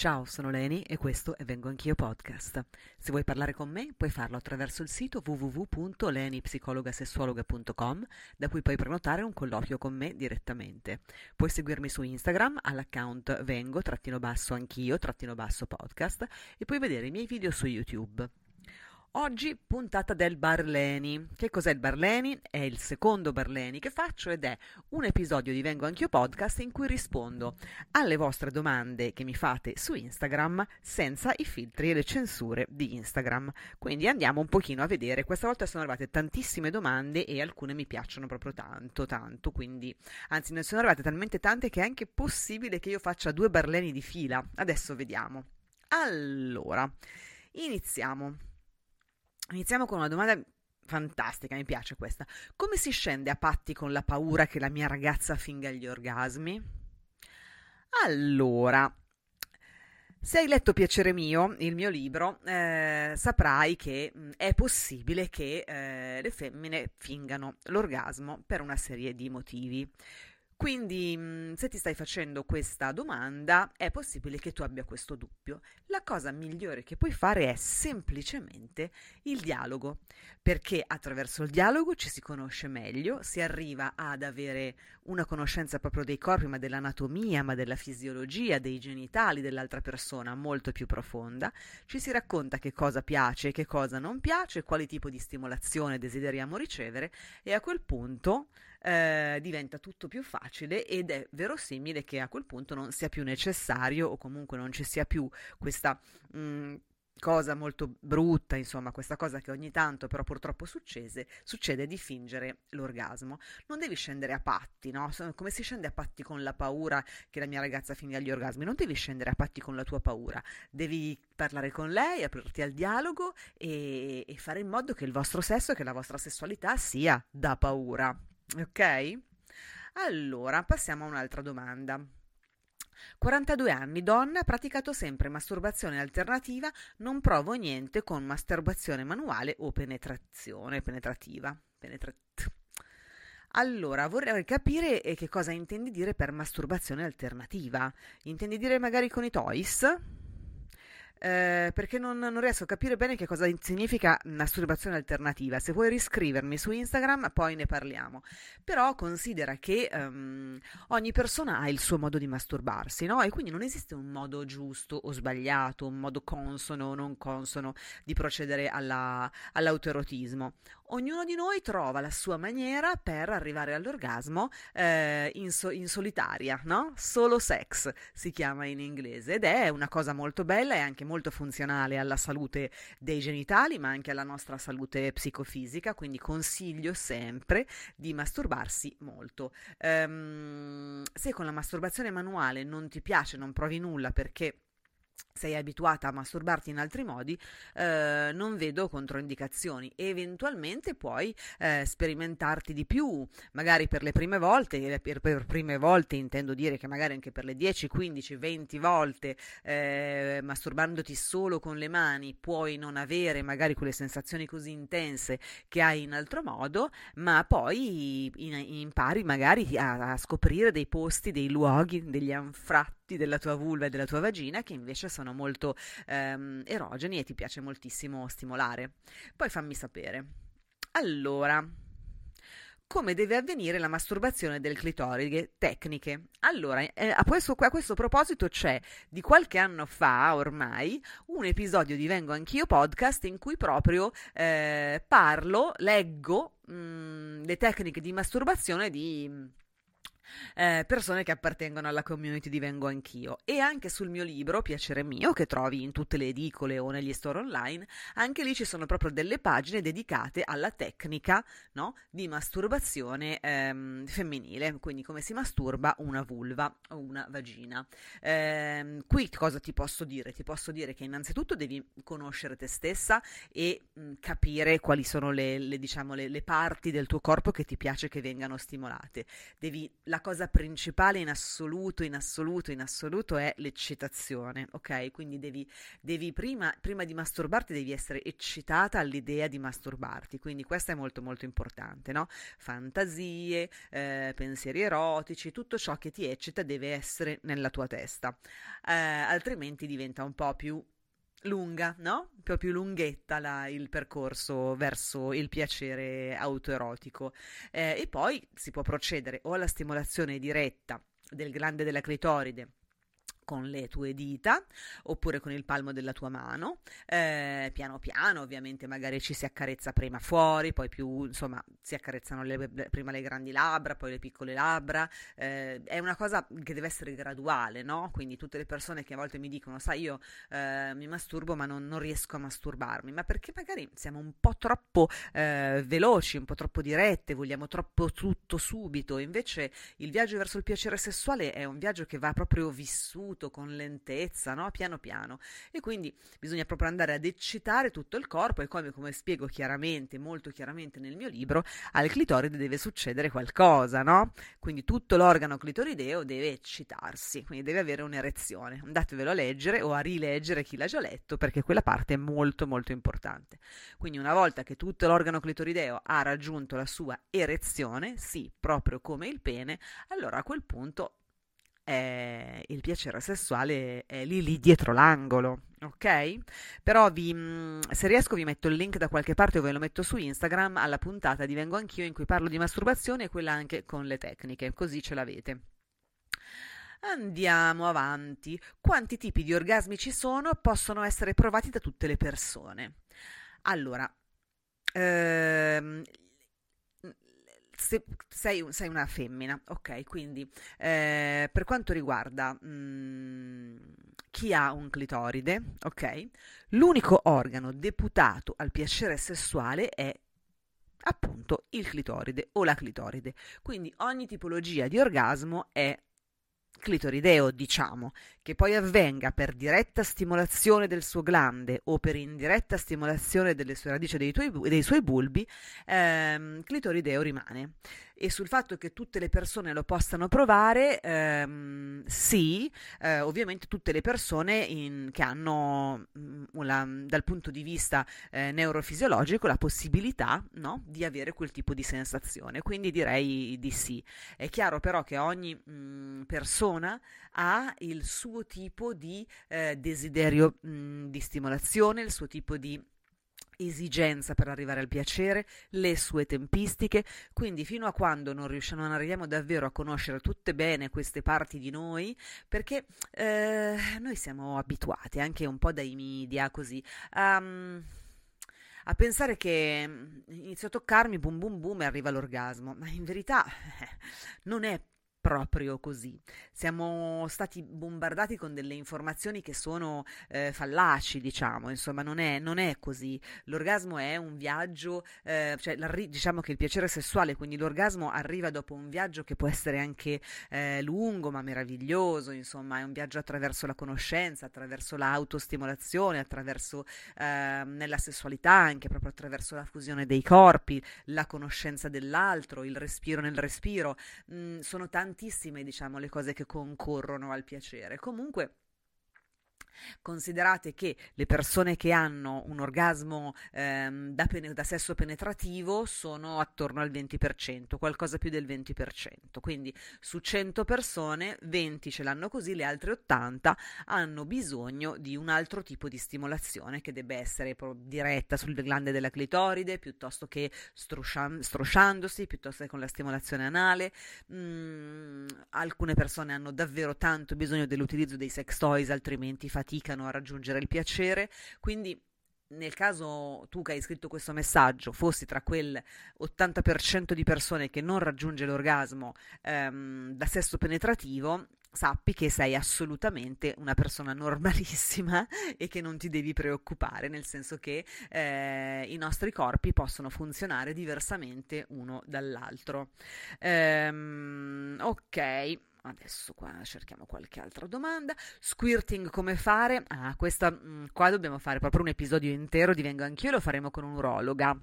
Ciao, sono Leni e questo è Vengo Anch'io Podcast. Se vuoi parlare con me, puoi farlo attraverso il sito www.lenipsicologasessuologa.com, da cui puoi prenotare un colloquio con me direttamente. Puoi seguirmi su Instagram all'account vengo-anch'io-podcast e puoi vedere i miei video su YouTube. Oggi puntata del Barleni. Che cos'è il Barleni? È il secondo Barleni che faccio ed è un episodio di Vengo Anch'io Podcast in cui rispondo alle vostre domande che mi fate su Instagram senza i filtri e le censure di Instagram. Quindi andiamo un pochino a vedere. Questa volta sono arrivate tantissime domande e alcune mi piacciono proprio tanto, tanto. Quindi, anzi, ne sono arrivate talmente tante che è anche possibile che io faccia due Barleni di fila. Adesso vediamo. Allora, iniziamo. Iniziamo con una domanda fantastica, mi piace questa. Come si scende a patti con la paura che la mia ragazza finga gli orgasmi? Allora, se hai letto Piacere mio, il mio libro, eh, saprai che mh, è possibile che eh, le femmine fingano l'orgasmo per una serie di motivi. Quindi, mm, se ti stai facendo questa domanda, è possibile che tu abbia questo dubbio. La cosa migliore che puoi fare è semplicemente il dialogo, perché attraverso il dialogo ci si conosce meglio, si arriva ad avere una conoscenza proprio dei corpi, ma dell'anatomia, ma della fisiologia, dei genitali dell'altra persona molto più profonda, ci si racconta che cosa piace e che cosa non piace, quali tipo di stimolazione desideriamo ricevere e a quel punto eh, diventa tutto più facile ed è verosimile che a quel punto non sia più necessario o comunque non ci sia più questa mh, mm, cosa molto brutta, insomma, questa cosa che ogni tanto però purtroppo succede, succede di fingere l'orgasmo. Non devi scendere a patti, no? Come si scende a patti con la paura che la mia ragazza finga gli orgasmi? Non devi scendere a patti con la tua paura, devi parlare con lei, aprirti al dialogo e, e fare in modo che il vostro sesso, che la vostra sessualità sia da paura. Ok? Allora, passiamo a un'altra domanda. 42 anni, donna, praticato sempre masturbazione alternativa, non provo niente con masturbazione manuale o penetrazione penetrativa. Penetrat- allora, vorrei capire eh, che cosa intendi dire per masturbazione alternativa. Intendi dire magari con i toys? Eh, perché non, non, riesco a capire bene che cosa significa masturbazione alternativa. Se vuoi riscrivermi su Instagram, poi ne parliamo. Però considera che um, ogni persona ha il suo modo di masturbarsi, no? E quindi non esiste un modo giusto o sbagliato, un modo consono o non consono di procedere alla, all'autoerotismo. Ognuno di noi trova la sua maniera per arrivare all'orgasmo eh, in, so- in, solitaria, no? Solo sex si chiama in inglese ed è una cosa molto bella e anche molto funzionale alla salute dei genitali, ma anche alla nostra salute psicofisica, quindi consiglio sempre di masturbarsi molto. Um, se con la masturbazione manuale non ti piace, non provi nulla perché sei abituata a masturbarti in altri modi, eh, non vedo controindicazioni. Eventualmente puoi eh, sperimentarti di più, magari per le prime volte, per, per, prime volte intendo dire che magari anche per le 10, 15, 20 volte eh, masturbandoti solo con le mani puoi non avere magari quelle sensazioni così intense che hai in altro modo, ma poi in, impari magari a, a scoprire dei posti, dei luoghi, degli anfratti della tua vulva e della tua vagina che invece sono molto ehm, erogeni e ti piace moltissimo stimolare. Poi fammi sapere. Allora, come deve avvenire la masturbazione del clitoride, tecniche. Allora, eh, a, questo, a, questo, proposito c'è di qualche anno fa ormai un episodio di Vengo Anch'io podcast in cui proprio eh, parlo, leggo mh, mm, le tecniche di masturbazione di eh, persone che appartengono alla community di Vengo Anch'io. E anche sul mio libro, Piacere Mio, che trovi in tutte le edicole o negli store online, anche lì ci sono proprio delle pagine dedicate alla tecnica no, di masturbazione ehm, femminile, quindi come si masturba una vulva o una vagina. Eh, qui cosa ti posso dire? Ti posso dire che innanzitutto devi conoscere te stessa e mh, capire quali sono le, le, diciamo, le, le parti del tuo corpo che ti piace che vengano stimolate. Devi la cosa principale in assoluto, in assoluto, in assoluto è l'eccitazione, ok? Quindi devi, devi prima, prima di masturbarti devi essere eccitata all'idea di masturbarti, quindi questo è molto molto importante, no? Fantasie, eh, pensieri erotici, tutto ciò che ti eccita deve essere nella tua testa, eh, altrimenti diventa un po' più lunga, no? Un po' più lunghetta la, il percorso verso il piacere autoerotico. Eh, e poi si può procedere o alla stimolazione diretta del glande della clitoride con le tue dita oppure con il palmo della tua mano, eh, piano piano ovviamente magari ci si accarezza prima fuori, poi più insomma si accarezzano le, prima le grandi labbra, poi le piccole labbra, eh, è una cosa che deve essere graduale, no? Quindi tutte le persone che a volte mi dicono, sai io eh, mi masturbo ma non, non, riesco a masturbarmi, ma perché magari siamo un po' troppo eh, veloci, un po' troppo dirette, vogliamo troppo tutto subito, invece il viaggio verso il piacere sessuale è un viaggio che va proprio vissuto vissuto con lentezza, no? piano piano. E quindi bisogna proprio andare ad eccitare tutto il corpo e come, come spiego chiaramente, molto chiaramente nel mio libro, al clitoride deve succedere qualcosa, no? Quindi tutto l'organo clitorideo deve eccitarsi, quindi deve avere un'erezione. Andatevelo a leggere o a rileggere chi l'ha già letto perché quella parte è molto molto importante. Quindi una volta che tutto l'organo clitorideo ha raggiunto la sua erezione, sì, proprio come il pene, allora a quel punto eh, il piacere sessuale è lì lì dietro l'angolo, ok? Però vi, mm, se riesco vi metto il link da qualche parte o ve lo metto su Instagram alla puntata di Vengo Anch'io in cui parlo di masturbazione e quella anche con le tecniche, così ce l'avete. Andiamo avanti. Quanti tipi di orgasmi ci sono possono essere provati da tutte le persone? Allora, ehm, se sei, sei, una femmina, ok? Quindi eh, per quanto riguarda mh, mm, chi ha un clitoride, ok? L'unico organo deputato al piacere sessuale è appunto il clitoride o la clitoride. Quindi ogni tipologia di orgasmo è clitorideo, diciamo, che poi avvenga per diretta stimolazione del suo glande o per indiretta stimolazione delle sue radici dei, tuoi, dei suoi bulbi, ehm, clitorideo rimane e sul fatto che tutte le persone lo possano provare, ehm, sì, eh, ovviamente tutte le persone in, che hanno mm, una, dal punto di vista eh, neurofisiologico la possibilità no, di avere quel tipo di sensazione, quindi direi di sì. È chiaro però che ogni mh, mm, persona ha il suo tipo di eh, desiderio mh, mm, di stimolazione, il suo tipo di esigenza per arrivare al piacere, le sue tempistiche, quindi fino a quando non riusciamo, non arriviamo davvero a conoscere tutte bene queste parti di noi, perché eh, noi siamo abituati anche un po' dai media così a, a pensare che inizio a toccarmi, boom boom boom e arriva l'orgasmo, ma in verità non è proprio così. Siamo stati bombardati con delle informazioni che sono eh, fallaci, diciamo, insomma, non è, non è, così. L'orgasmo è un viaggio, eh, cioè diciamo che il piacere sessuale, quindi l'orgasmo arriva dopo un viaggio che può essere anche eh, lungo ma meraviglioso, insomma, è un viaggio attraverso la conoscenza, attraverso l'autostimolazione, attraverso ehm, nella sessualità, anche proprio attraverso la fusione dei corpi, la conoscenza dell'altro, il respiro nel respiro. Mm, sono tanti tantissime, diciamo, le cose che concorrono al piacere. Comunque Considerate che le persone che hanno un orgasmo ehm, da, pen- da, sesso penetrativo sono attorno al 20%, qualcosa più del 20%. Quindi su 100 persone, 20 ce l'hanno così, le altre 80 hanno bisogno di un altro tipo di stimolazione che debba essere diretta sul glande della clitoride piuttosto che struscian- strusciandosi, piuttosto che con la stimolazione anale. Mm, alcune persone hanno davvero tanto bisogno dell'utilizzo dei sex toys, altrimenti faticano faticano a raggiungere il piacere, quindi nel caso tu che hai scritto questo messaggio fossi tra quel 80% di persone che non raggiunge l'orgasmo ehm, da sesso penetrativo, sappi che sei assolutamente una persona normalissima e che non ti devi preoccupare, nel senso che eh, i nostri corpi possono funzionare diversamente uno dall'altro. Ehm, ok. Adesso qua cerchiamo qualche altra domanda. Squirting come fare? Ah, questa mm, qua dobbiamo fare proprio un episodio intero di Vengo anch'io, lo faremo con un'urologa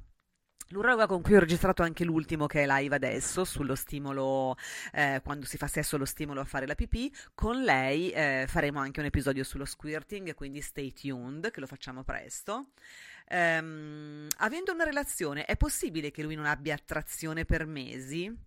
L'urologa con cui ho registrato anche l'ultimo che è live adesso sullo stimolo, eh, quando si fa sesso lo stimolo a fare la pipì, con lei eh, faremo anche un episodio sullo squirting, quindi stay tuned, che lo facciamo presto. Um, avendo una relazione, è possibile che lui non abbia attrazione per mesi?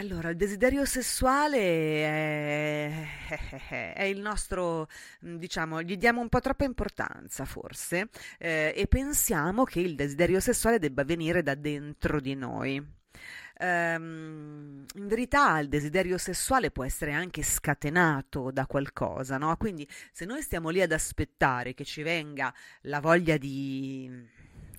Allora, il desiderio sessuale è, è, il nostro, mm, diciamo, gli diamo un po' troppa importanza forse eh, e pensiamo che il desiderio sessuale debba venire da dentro di noi. Um, in verità il desiderio sessuale può essere anche scatenato da qualcosa, no? Quindi se noi stiamo lì ad aspettare che ci venga la voglia di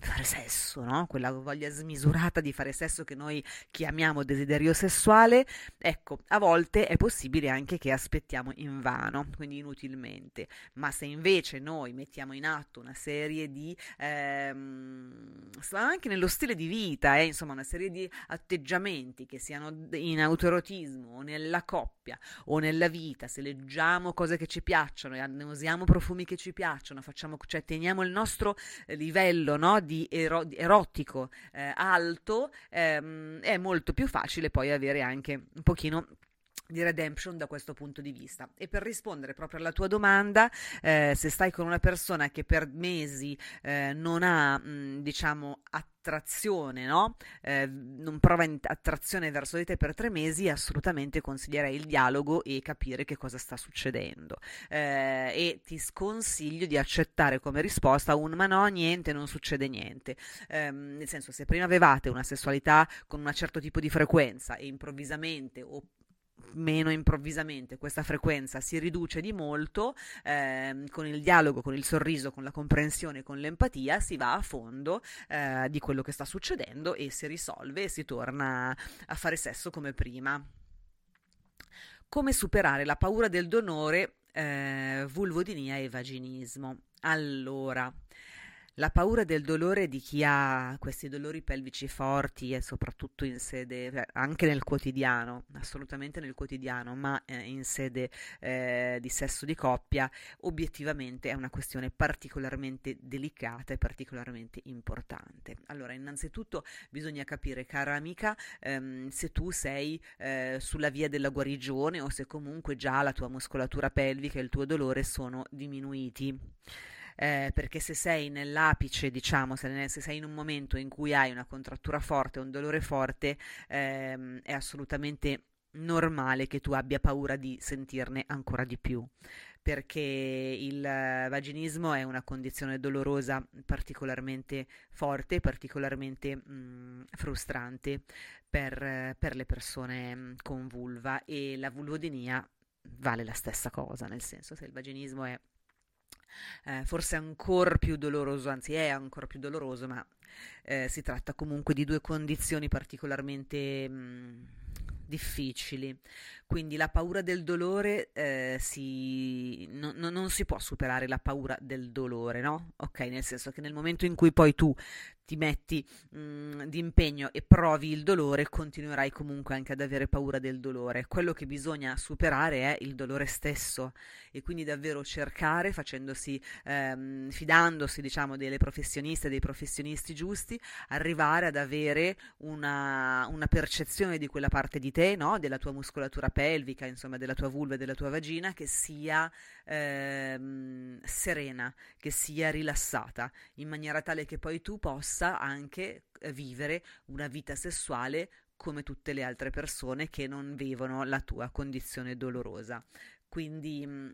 fare sesso, no? Quella voglia smisurata di fare sesso che noi chiamiamo desiderio sessuale, ecco, a volte è possibile anche che aspettiamo in vano, quindi inutilmente, ma se invece noi mettiamo in atto una serie di, ehm, anche nello stile di vita, eh, insomma una serie di atteggiamenti che siano in autoerotismo o nella coppia o nella vita, se leggiamo cose che ci piacciono, e usiamo profumi che ci piacciono, facciamo, cioè teniamo il nostro livello, no? di, ero- erotico eh, alto, ehm, è molto più facile poi avere anche un pochino di redemption da questo punto di vista. E per rispondere proprio alla tua domanda, eh, se stai con una persona che per mesi eh, non ha, mh, diciamo, attrazione, no? Eh, non prova attrazione verso di te per tre mesi, assolutamente consiglierei il dialogo e capire che cosa sta succedendo. Eh, e ti sconsiglio di accettare come risposta un ma no, niente, non succede niente. Eh, nel senso, se prima avevate una sessualità con un certo tipo di frequenza e improvvisamente o meno improvvisamente questa frequenza si riduce di molto, eh, con il dialogo, con il sorriso, con la comprensione, con l'empatia si va a fondo eh, di quello che sta succedendo e si risolve e si torna a fare sesso come prima. Come superare la paura del donore, eh, vulvodinia e vaginismo? Allora, la paura del dolore di chi ha questi dolori pelvici forti e soprattutto in sede, cioè, anche nel quotidiano, assolutamente nel quotidiano, ma eh, in sede eh, di sesso di coppia, obiettivamente è una questione particolarmente delicata e particolarmente importante. Allora, innanzitutto bisogna capire, cara amica, ehm, se tu sei eh, sulla via della guarigione o se comunque già la tua muscolatura pelvica e il tuo dolore sono diminuiti eh, perché se sei nell'apice, diciamo, se, se, sei in un momento in cui hai una contrattura forte, un dolore forte, ehm, è assolutamente normale che tu abbia paura di sentirne ancora di più. Perché il vaginismo è una condizione dolorosa particolarmente forte, particolarmente mh, frustrante per, per, le persone con vulva. E la vulvodinia vale la stessa cosa, nel senso se il vaginismo è eh, forse ancora più doloroso, anzi è ancora più doloroso, ma eh, si tratta comunque di due condizioni particolarmente mh, mm, difficili. Quindi la paura del dolore eh, si, no, no, non si può superare la paura del dolore, no? Ok, nel senso che nel momento in cui poi tu ti metti mh, mm, di impegno e provi il dolore, continuerai comunque anche ad avere paura del dolore. Quello che bisogna superare è il dolore stesso e quindi davvero cercare, facendosi, ehm, fidandosi, diciamo, delle professioniste, dei professionisti giusti, arrivare ad avere una, una percezione di quella parte di te, no? della tua muscolatura pelvica, insomma, della tua vulva e della tua vagina che sia ehm, serena, che sia rilassata, in maniera tale che poi tu possa anche eh, vivere una vita sessuale come tutte le altre persone che non vivono la tua condizione dolorosa. Quindi mm,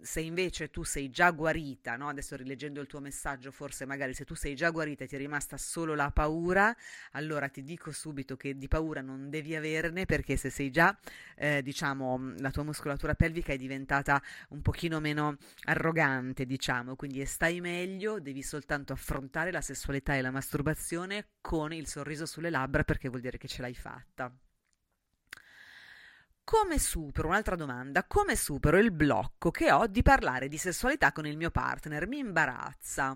se invece tu sei già guarita, no? adesso rileggendo il tuo messaggio, forse magari se tu sei già guarita e ti è rimasta solo la paura, allora ti dico subito che di paura non devi averne perché se sei già, eh, diciamo, la tua muscolatura pelvica è diventata un pochino meno arrogante, diciamo, quindi stai meglio, devi soltanto affrontare la sessualità e la masturbazione con il sorriso sulle labbra perché vuol dire che ce l'hai fatta. Come supero, un'altra domanda, come supero il blocco che ho di parlare di sessualità con il mio partner? Mi imbarazza.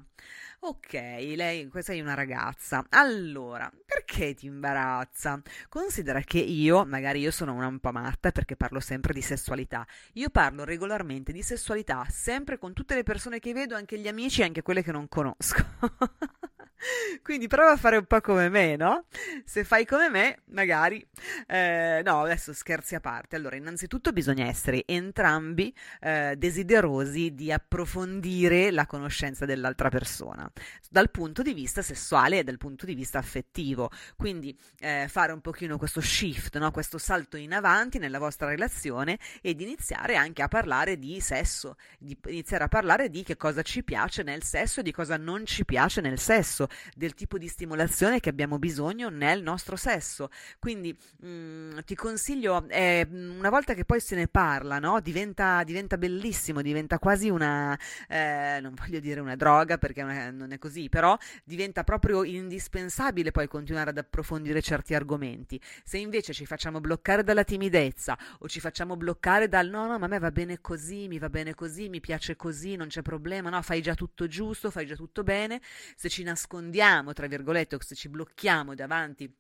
Ok, lei, sei una ragazza. Allora, perché ti imbarazza? Considera che io, magari io sono una un po' matta perché parlo sempre di sessualità. Io parlo regolarmente di sessualità, sempre con tutte le persone che vedo, anche gli amici e anche quelle che non conosco. Quindi prova a fare un po' come me, no? Se fai come me, magari... Eh, no, adesso scherzi a parte. Allora, innanzitutto bisogna essere entrambi eh, desiderosi di approfondire la conoscenza dell'altra persona, dal punto di vista sessuale e dal punto di vista affettivo. Quindi eh, fare un pochino questo shift, no? questo salto in avanti nella vostra relazione ed iniziare anche a parlare di sesso, di iniziare a parlare di che cosa ci piace nel sesso e di cosa non ci piace nel sesso del tipo di stimolazione che abbiamo bisogno nel nostro sesso. Quindi mh, mm, ti consiglio, eh, una volta che poi se ne parla, no? diventa, diventa, bellissimo, diventa quasi una, eh, non voglio dire una droga perché non è così, però diventa proprio indispensabile poi continuare ad approfondire certi argomenti. Se invece ci facciamo bloccare dalla timidezza o ci facciamo bloccare dal no, no, ma a me va bene così, mi va bene così, mi piace così, non c'è problema, no, fai già tutto giusto, fai già tutto bene, se ci nascondiamo, tra virgolette, se ci blocchiamo davanti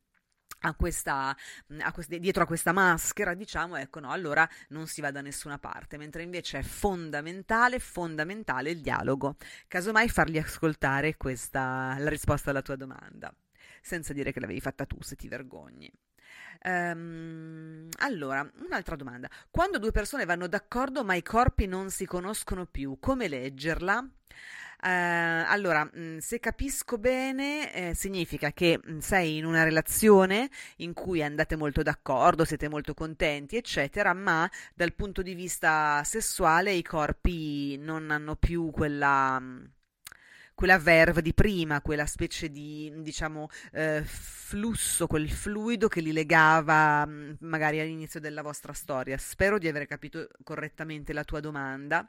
a questa, a queste, dietro a questa maschera, diciamo, ecco, no, allora non si va da nessuna parte, mentre invece è fondamentale, fondamentale il dialogo. Casomai fargli ascoltare questa, la risposta alla tua domanda, senza dire che l'avevi fatta tu se ti vergogni. Um, allora, un'altra domanda. Quando due persone vanno d'accordo ma i corpi non si conoscono più, come leggerla? Uh, allora, mm, se capisco bene, eh, significa che mm, sei in una relazione in cui andate molto d'accordo, siete molto contenti, eccetera, ma dal punto di vista sessuale i corpi non hanno più quella. Mh, mm, quella verve di prima, quella specie di, diciamo, eh, flusso, quel fluido che li legava magari all'inizio della vostra storia. Spero di aver capito correttamente la tua domanda.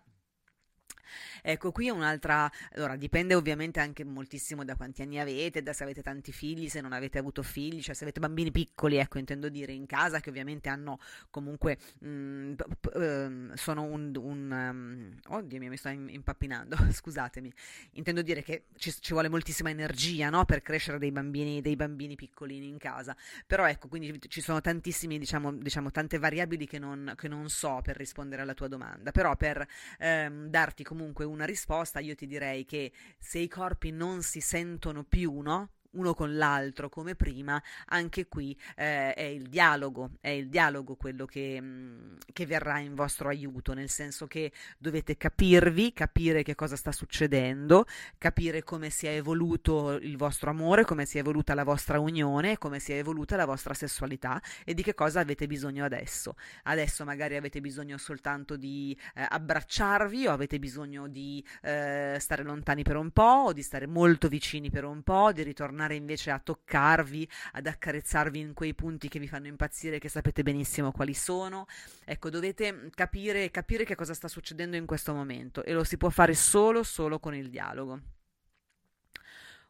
Ecco, qui è un'altra, allora dipende ovviamente anche moltissimo da quanti anni avete, da se avete tanti figli, se non avete avuto figli, cioè se avete bambini piccoli, ecco, intendo dire in casa che ovviamente hanno comunque, mh, mm, ehm, sono un, un um, oddio mi sto impappinando, scusatemi, intendo dire che ci, ci vuole moltissima energia, no, per crescere dei bambini, dei bambini piccolini in casa, però ecco, quindi ci sono tantissimi, diciamo, diciamo tante variabili che non, che non so per rispondere alla tua domanda, però per ehm, darti comunque comunque una risposta, io ti direi che se i corpi non si sentono più, no? Uno con l'altro come prima, anche qui eh, è il dialogo, è il dialogo quello che, mh, mm, che, verrà in vostro aiuto, nel senso che dovete capirvi, capire che cosa sta succedendo, capire come si è evoluto il vostro amore, come si è evoluta la vostra unione, come si è evoluta la vostra sessualità e di che cosa avete bisogno adesso. Adesso magari avete bisogno soltanto di eh, abbracciarvi o avete bisogno di eh, stare lontani per un po' o di stare molto vicini per un po', di ritornare tornare invece a toccarvi, ad accarezzarvi in quei punti che vi fanno impazzire, che sapete benissimo quali sono. Ecco, dovete capire, capire che cosa sta succedendo in questo momento e lo si può fare solo, solo con il dialogo.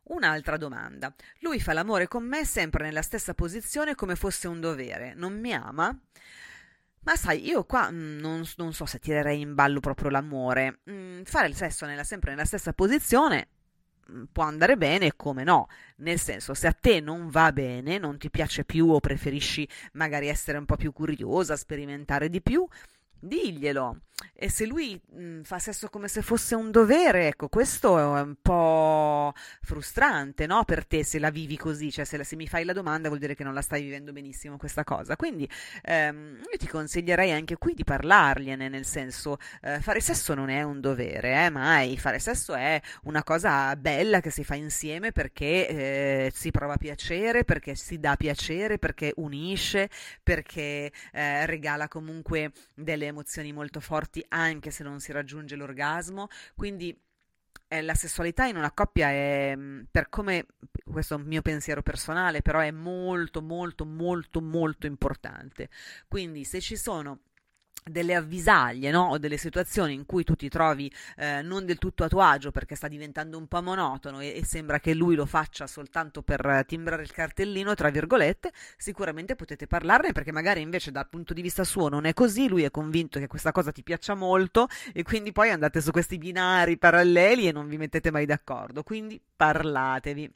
Un'altra domanda. Lui fa l'amore con me sempre nella stessa posizione come fosse un dovere. Non mi ama? Ma sai, io qua non, non, so se tirerei in ballo proprio l'amore. Mh, fare il sesso nella, sempre nella stessa posizione può andare bene e come no, nel senso se a te non va bene, non ti piace più o preferisci magari essere un po' più curiosa, sperimentare di più, diglielo. E se lui mh, mm, fa sesso come se fosse un dovere, ecco, questo è un po' frustrante, no? Per te se la vivi così, cioè se, la, se mi fai la domanda vuol dire che non la stai vivendo benissimo questa cosa. Quindi ehm, io ti consiglierei anche qui di parlargliene, nel senso, eh, fare sesso non è un dovere, eh, mai. Fare sesso è una cosa bella che si fa insieme perché eh, si prova piacere, perché si dà piacere, perché unisce, perché eh, regala comunque delle molto forti forti anche se non si raggiunge l'orgasmo, quindi eh, la sessualità in una coppia è, mm, per come, questo è un mio pensiero personale, però è molto, molto, molto, molto importante. Quindi se ci sono delle avvisaglie, no? O delle situazioni in cui tu ti trovi eh, non del tutto a tuo agio perché sta diventando un po' monotono e, e, sembra che lui lo faccia soltanto per timbrare il cartellino, tra virgolette, sicuramente potete parlarne perché magari invece dal punto di vista suo non è così, lui è convinto che questa cosa ti piaccia molto e quindi poi andate su questi binari paralleli e non vi mettete mai d'accordo, quindi parlatevi.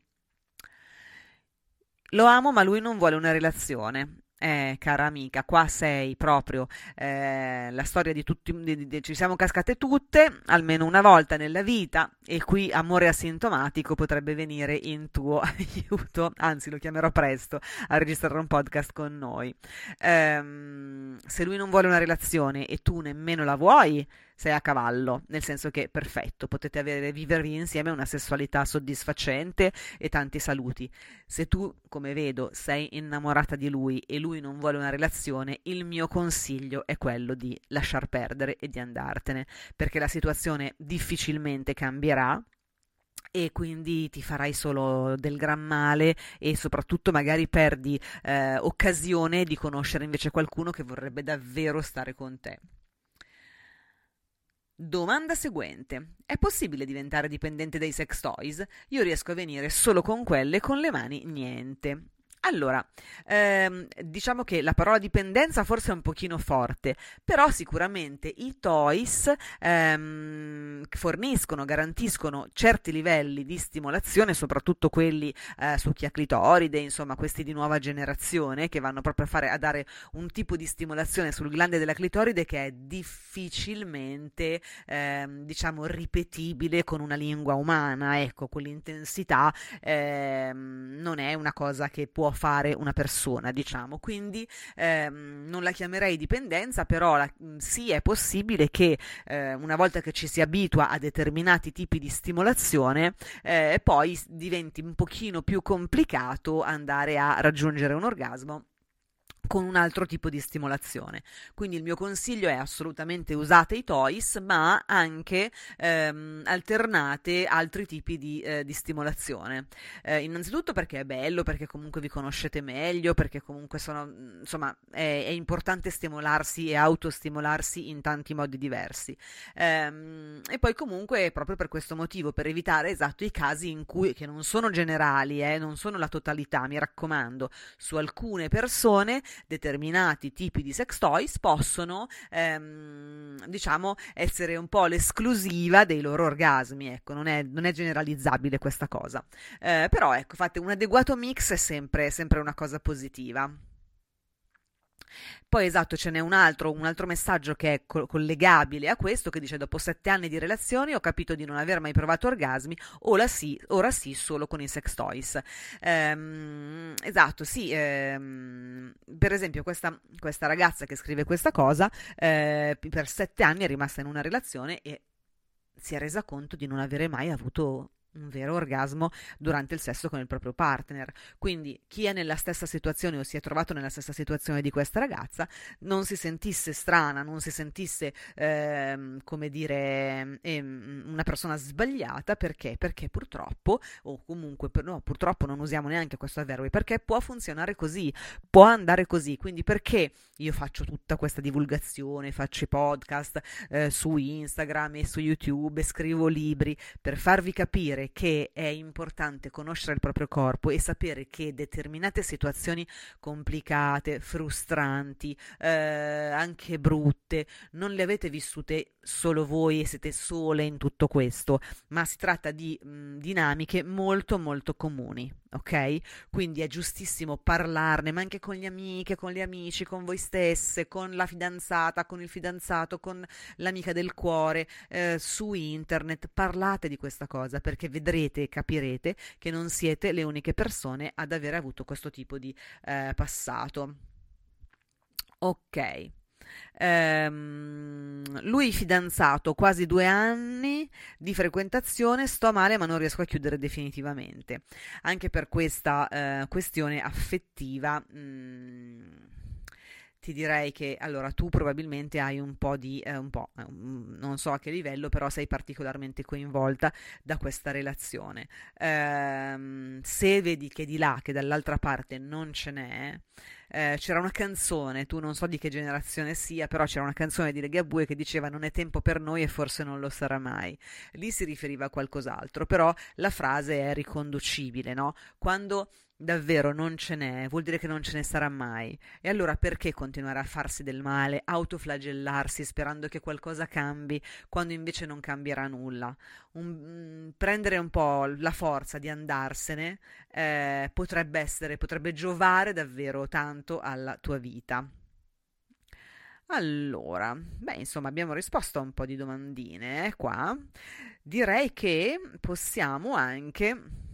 Lo amo ma lui non vuole una relazione eh, cara amica, qua sei proprio eh, la storia di tutti, di, di, ci siamo cascate tutte almeno una volta nella vita e qui amore asintomatico potrebbe venire in tuo aiuto, anzi lo chiamerò presto a registrare un podcast con noi. Eh, se lui non vuole una relazione e tu nemmeno la vuoi, sei a cavallo, nel senso che perfetto, potete avere, vivervi insieme una sessualità soddisfacente e tanti saluti. Se tu, come vedo, sei innamorata di lui e lui non vuole una relazione, il mio consiglio è quello di lasciar perdere e di andartene, perché la situazione difficilmente cambierà e quindi ti farai solo del gran male e soprattutto magari perdi eh, occasione di conoscere invece qualcuno che vorrebbe davvero stare con te. Domanda seguente. È possibile diventare dipendente dai sex toys? Io riesco a venire solo con quelle, con le mani niente. Allora, ehm, diciamo che la parola dipendenza forse è un pochino forte, però sicuramente i toys ehm, forniscono, garantiscono certi livelli di stimolazione, soprattutto quelli eh, su chi ha clitoride, insomma questi di nuova generazione che vanno proprio a, fare, a dare un tipo di stimolazione sul glande della clitoride che è difficilmente, ehm, diciamo, ripetibile con una lingua umana, ecco, quell'intensità ehm, non è una cosa che può fare una persona, diciamo. Quindi ehm, non la chiamerei dipendenza, però la, sì è possibile che eh, una volta che ci si abitua a determinati tipi di stimolazione, eh, poi diventi un pochino più complicato andare a raggiungere un orgasmo con un altro tipo di stimolazione. Quindi il mio consiglio è assolutamente usate i toys, ma anche ehm, alternate altri tipi di, eh, di stimolazione. Eh, innanzitutto perché è bello, perché comunque vi conoscete meglio, perché comunque sono, insomma, è, è importante stimolarsi e autostimolarsi in tanti modi diversi. Ehm, e poi comunque proprio per questo motivo, per evitare esatto i casi in cui, che non sono generali, eh, non sono la totalità, mi raccomando, su alcune persone determinati tipi di sex toys possono, ehm, diciamo, essere un po' l'esclusiva dei loro orgasmi, ecco, non è, non è generalizzabile questa cosa. Eh, però ecco, fate un adeguato mix è sempre, sempre una cosa positiva. Poi esatto, ce n'è un altro, un altro messaggio che è co- collegabile a questo, che dice dopo sette anni di relazioni ho capito di non aver mai provato orgasmi, ora sì, ora sì solo con i sex toys. Ehm, esatto, sì, ehm, per esempio questa, questa, ragazza che scrive questa cosa, eh, per sette anni è rimasta in una relazione e si è resa conto di non avere mai avuto un vero orgasmo durante il sesso con il proprio partner. Quindi chi è nella stessa situazione o si è trovato nella stessa situazione di questa ragazza non si sentisse strana, non si sentisse, ehm, come dire, ehm, una persona sbagliata perché? Perché purtroppo, o comunque no, purtroppo non usiamo neanche questo avverbio, perché può funzionare così, può andare così. Quindi perché io faccio tutta questa divulgazione, faccio i podcast eh, su Instagram e su YouTube, scrivo libri per farvi capire che è importante conoscere il proprio corpo e sapere che determinate situazioni complicate, frustranti, eh, anche brutte, non le avete vissute solo voi e siete sole in tutto questo, ma si tratta di mh, dinamiche molto molto comuni, ok? Quindi è giustissimo parlarne, ma anche con gli amiche, con gli amici, con voi stesse, con la fidanzata, con il fidanzato, con l'amica del cuore, eh, su internet, parlate di questa cosa perché vedrete e capirete che non siete le uniche persone ad aver avuto questo tipo di eh, passato. Ok. Ehm, lui fidanzato, quasi due anni di frequentazione, sto male ma non riesco a chiudere definitivamente. Anche per questa eh, questione affettiva. Mh, mm, ti direi che allora tu probabilmente hai un po' di, eh, un po', eh, non so a che livello, però sei particolarmente coinvolta da questa relazione. Eh, se vedi che di là, che dall'altra parte non ce n'è, eh, c'era una canzone, tu non so di che generazione sia, però c'era una canzone di Legabue che diceva non è tempo per noi e forse non lo sarà mai. Lì si riferiva a qualcos'altro, però la frase è riconducibile, no? Quando davvero non ce n'è, vuol dire che non ce ne sarà mai. E allora perché continuare a farsi del male, autoflagellarsi sperando che qualcosa cambi quando invece non cambierà nulla? Un, mm, prendere un po' la forza di andarsene eh, potrebbe essere, potrebbe giovare davvero tanto alla tua vita. Allora, beh, insomma, abbiamo risposto a un po' di domandine eh, qua. Direi che possiamo anche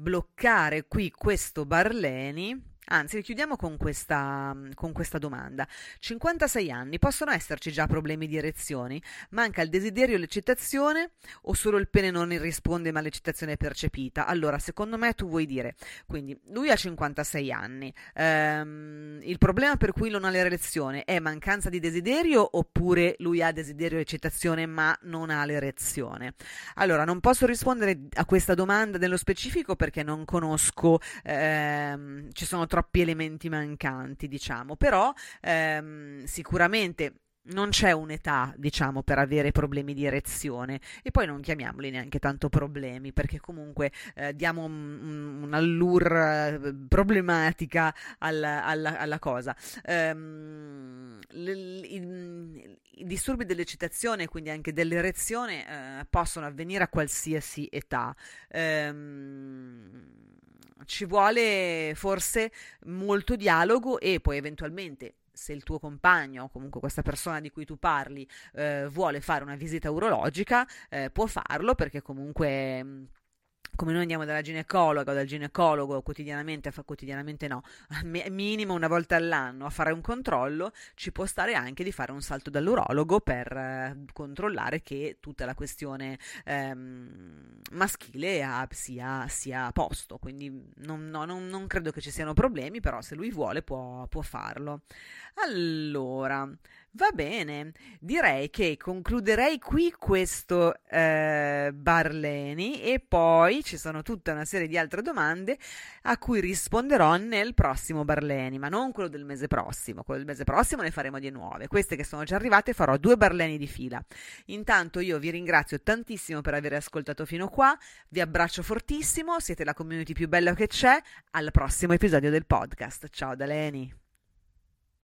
bloccare qui questo Barleni Anzi, chiudiamo con questa, con questa, domanda. 56 anni, possono esserci già problemi di erezioni? Manca il desiderio e l'eccitazione o solo il pene non risponde ma l'eccitazione è percepita? Allora, secondo me tu vuoi dire, quindi lui ha 56 anni, ehm, il problema per cui non ha l'erezione è mancanza di desiderio oppure lui ha desiderio e eccitazione ma non ha l'erezione? Allora, non posso rispondere a questa domanda nello specifico perché non conosco, ehm, ci sono troppi troppi elementi mancanti, diciamo, però ehm, sicuramente non c'è un'età, diciamo, per avere problemi di erezione e poi non chiamiamoli neanche tanto problemi perché comunque eh, diamo un, un'allure eh, problematica alla, alla, alla cosa. L, i, i, disturbi dell'eccitazione, quindi anche dell'erezione, eh, possono avvenire a qualsiasi età. Um, ci vuole forse molto dialogo e poi eventualmente se il tuo compagno o comunque questa persona di cui tu parli eh, vuole fare una visita urologica, eh, può farlo perché comunque come noi andiamo dalla ginecologa o dal ginecologo quotidianamente, quotidianamente no, minimo una volta all'anno a fare un controllo, ci può stare anche di fare un salto dall'urologo per eh, controllare che tutta la questione ehm, maschile sia, sia, a posto. Quindi non, no, non, non, credo che ci siano problemi, però se lui vuole può, può farlo. Allora, Va bene, direi che concluderei qui questo eh, Barleni e poi ci sono tutta una serie di altre domande a cui risponderò nel prossimo Barleni, ma non quello del mese prossimo, quello del mese prossimo ne faremo di nuove, queste che sono già arrivate farò due Barleni di fila. Intanto io vi ringrazio tantissimo per aver ascoltato fino qua, vi abbraccio fortissimo, siete la community più bella che c'è, al prossimo episodio del podcast, ciao da Leni.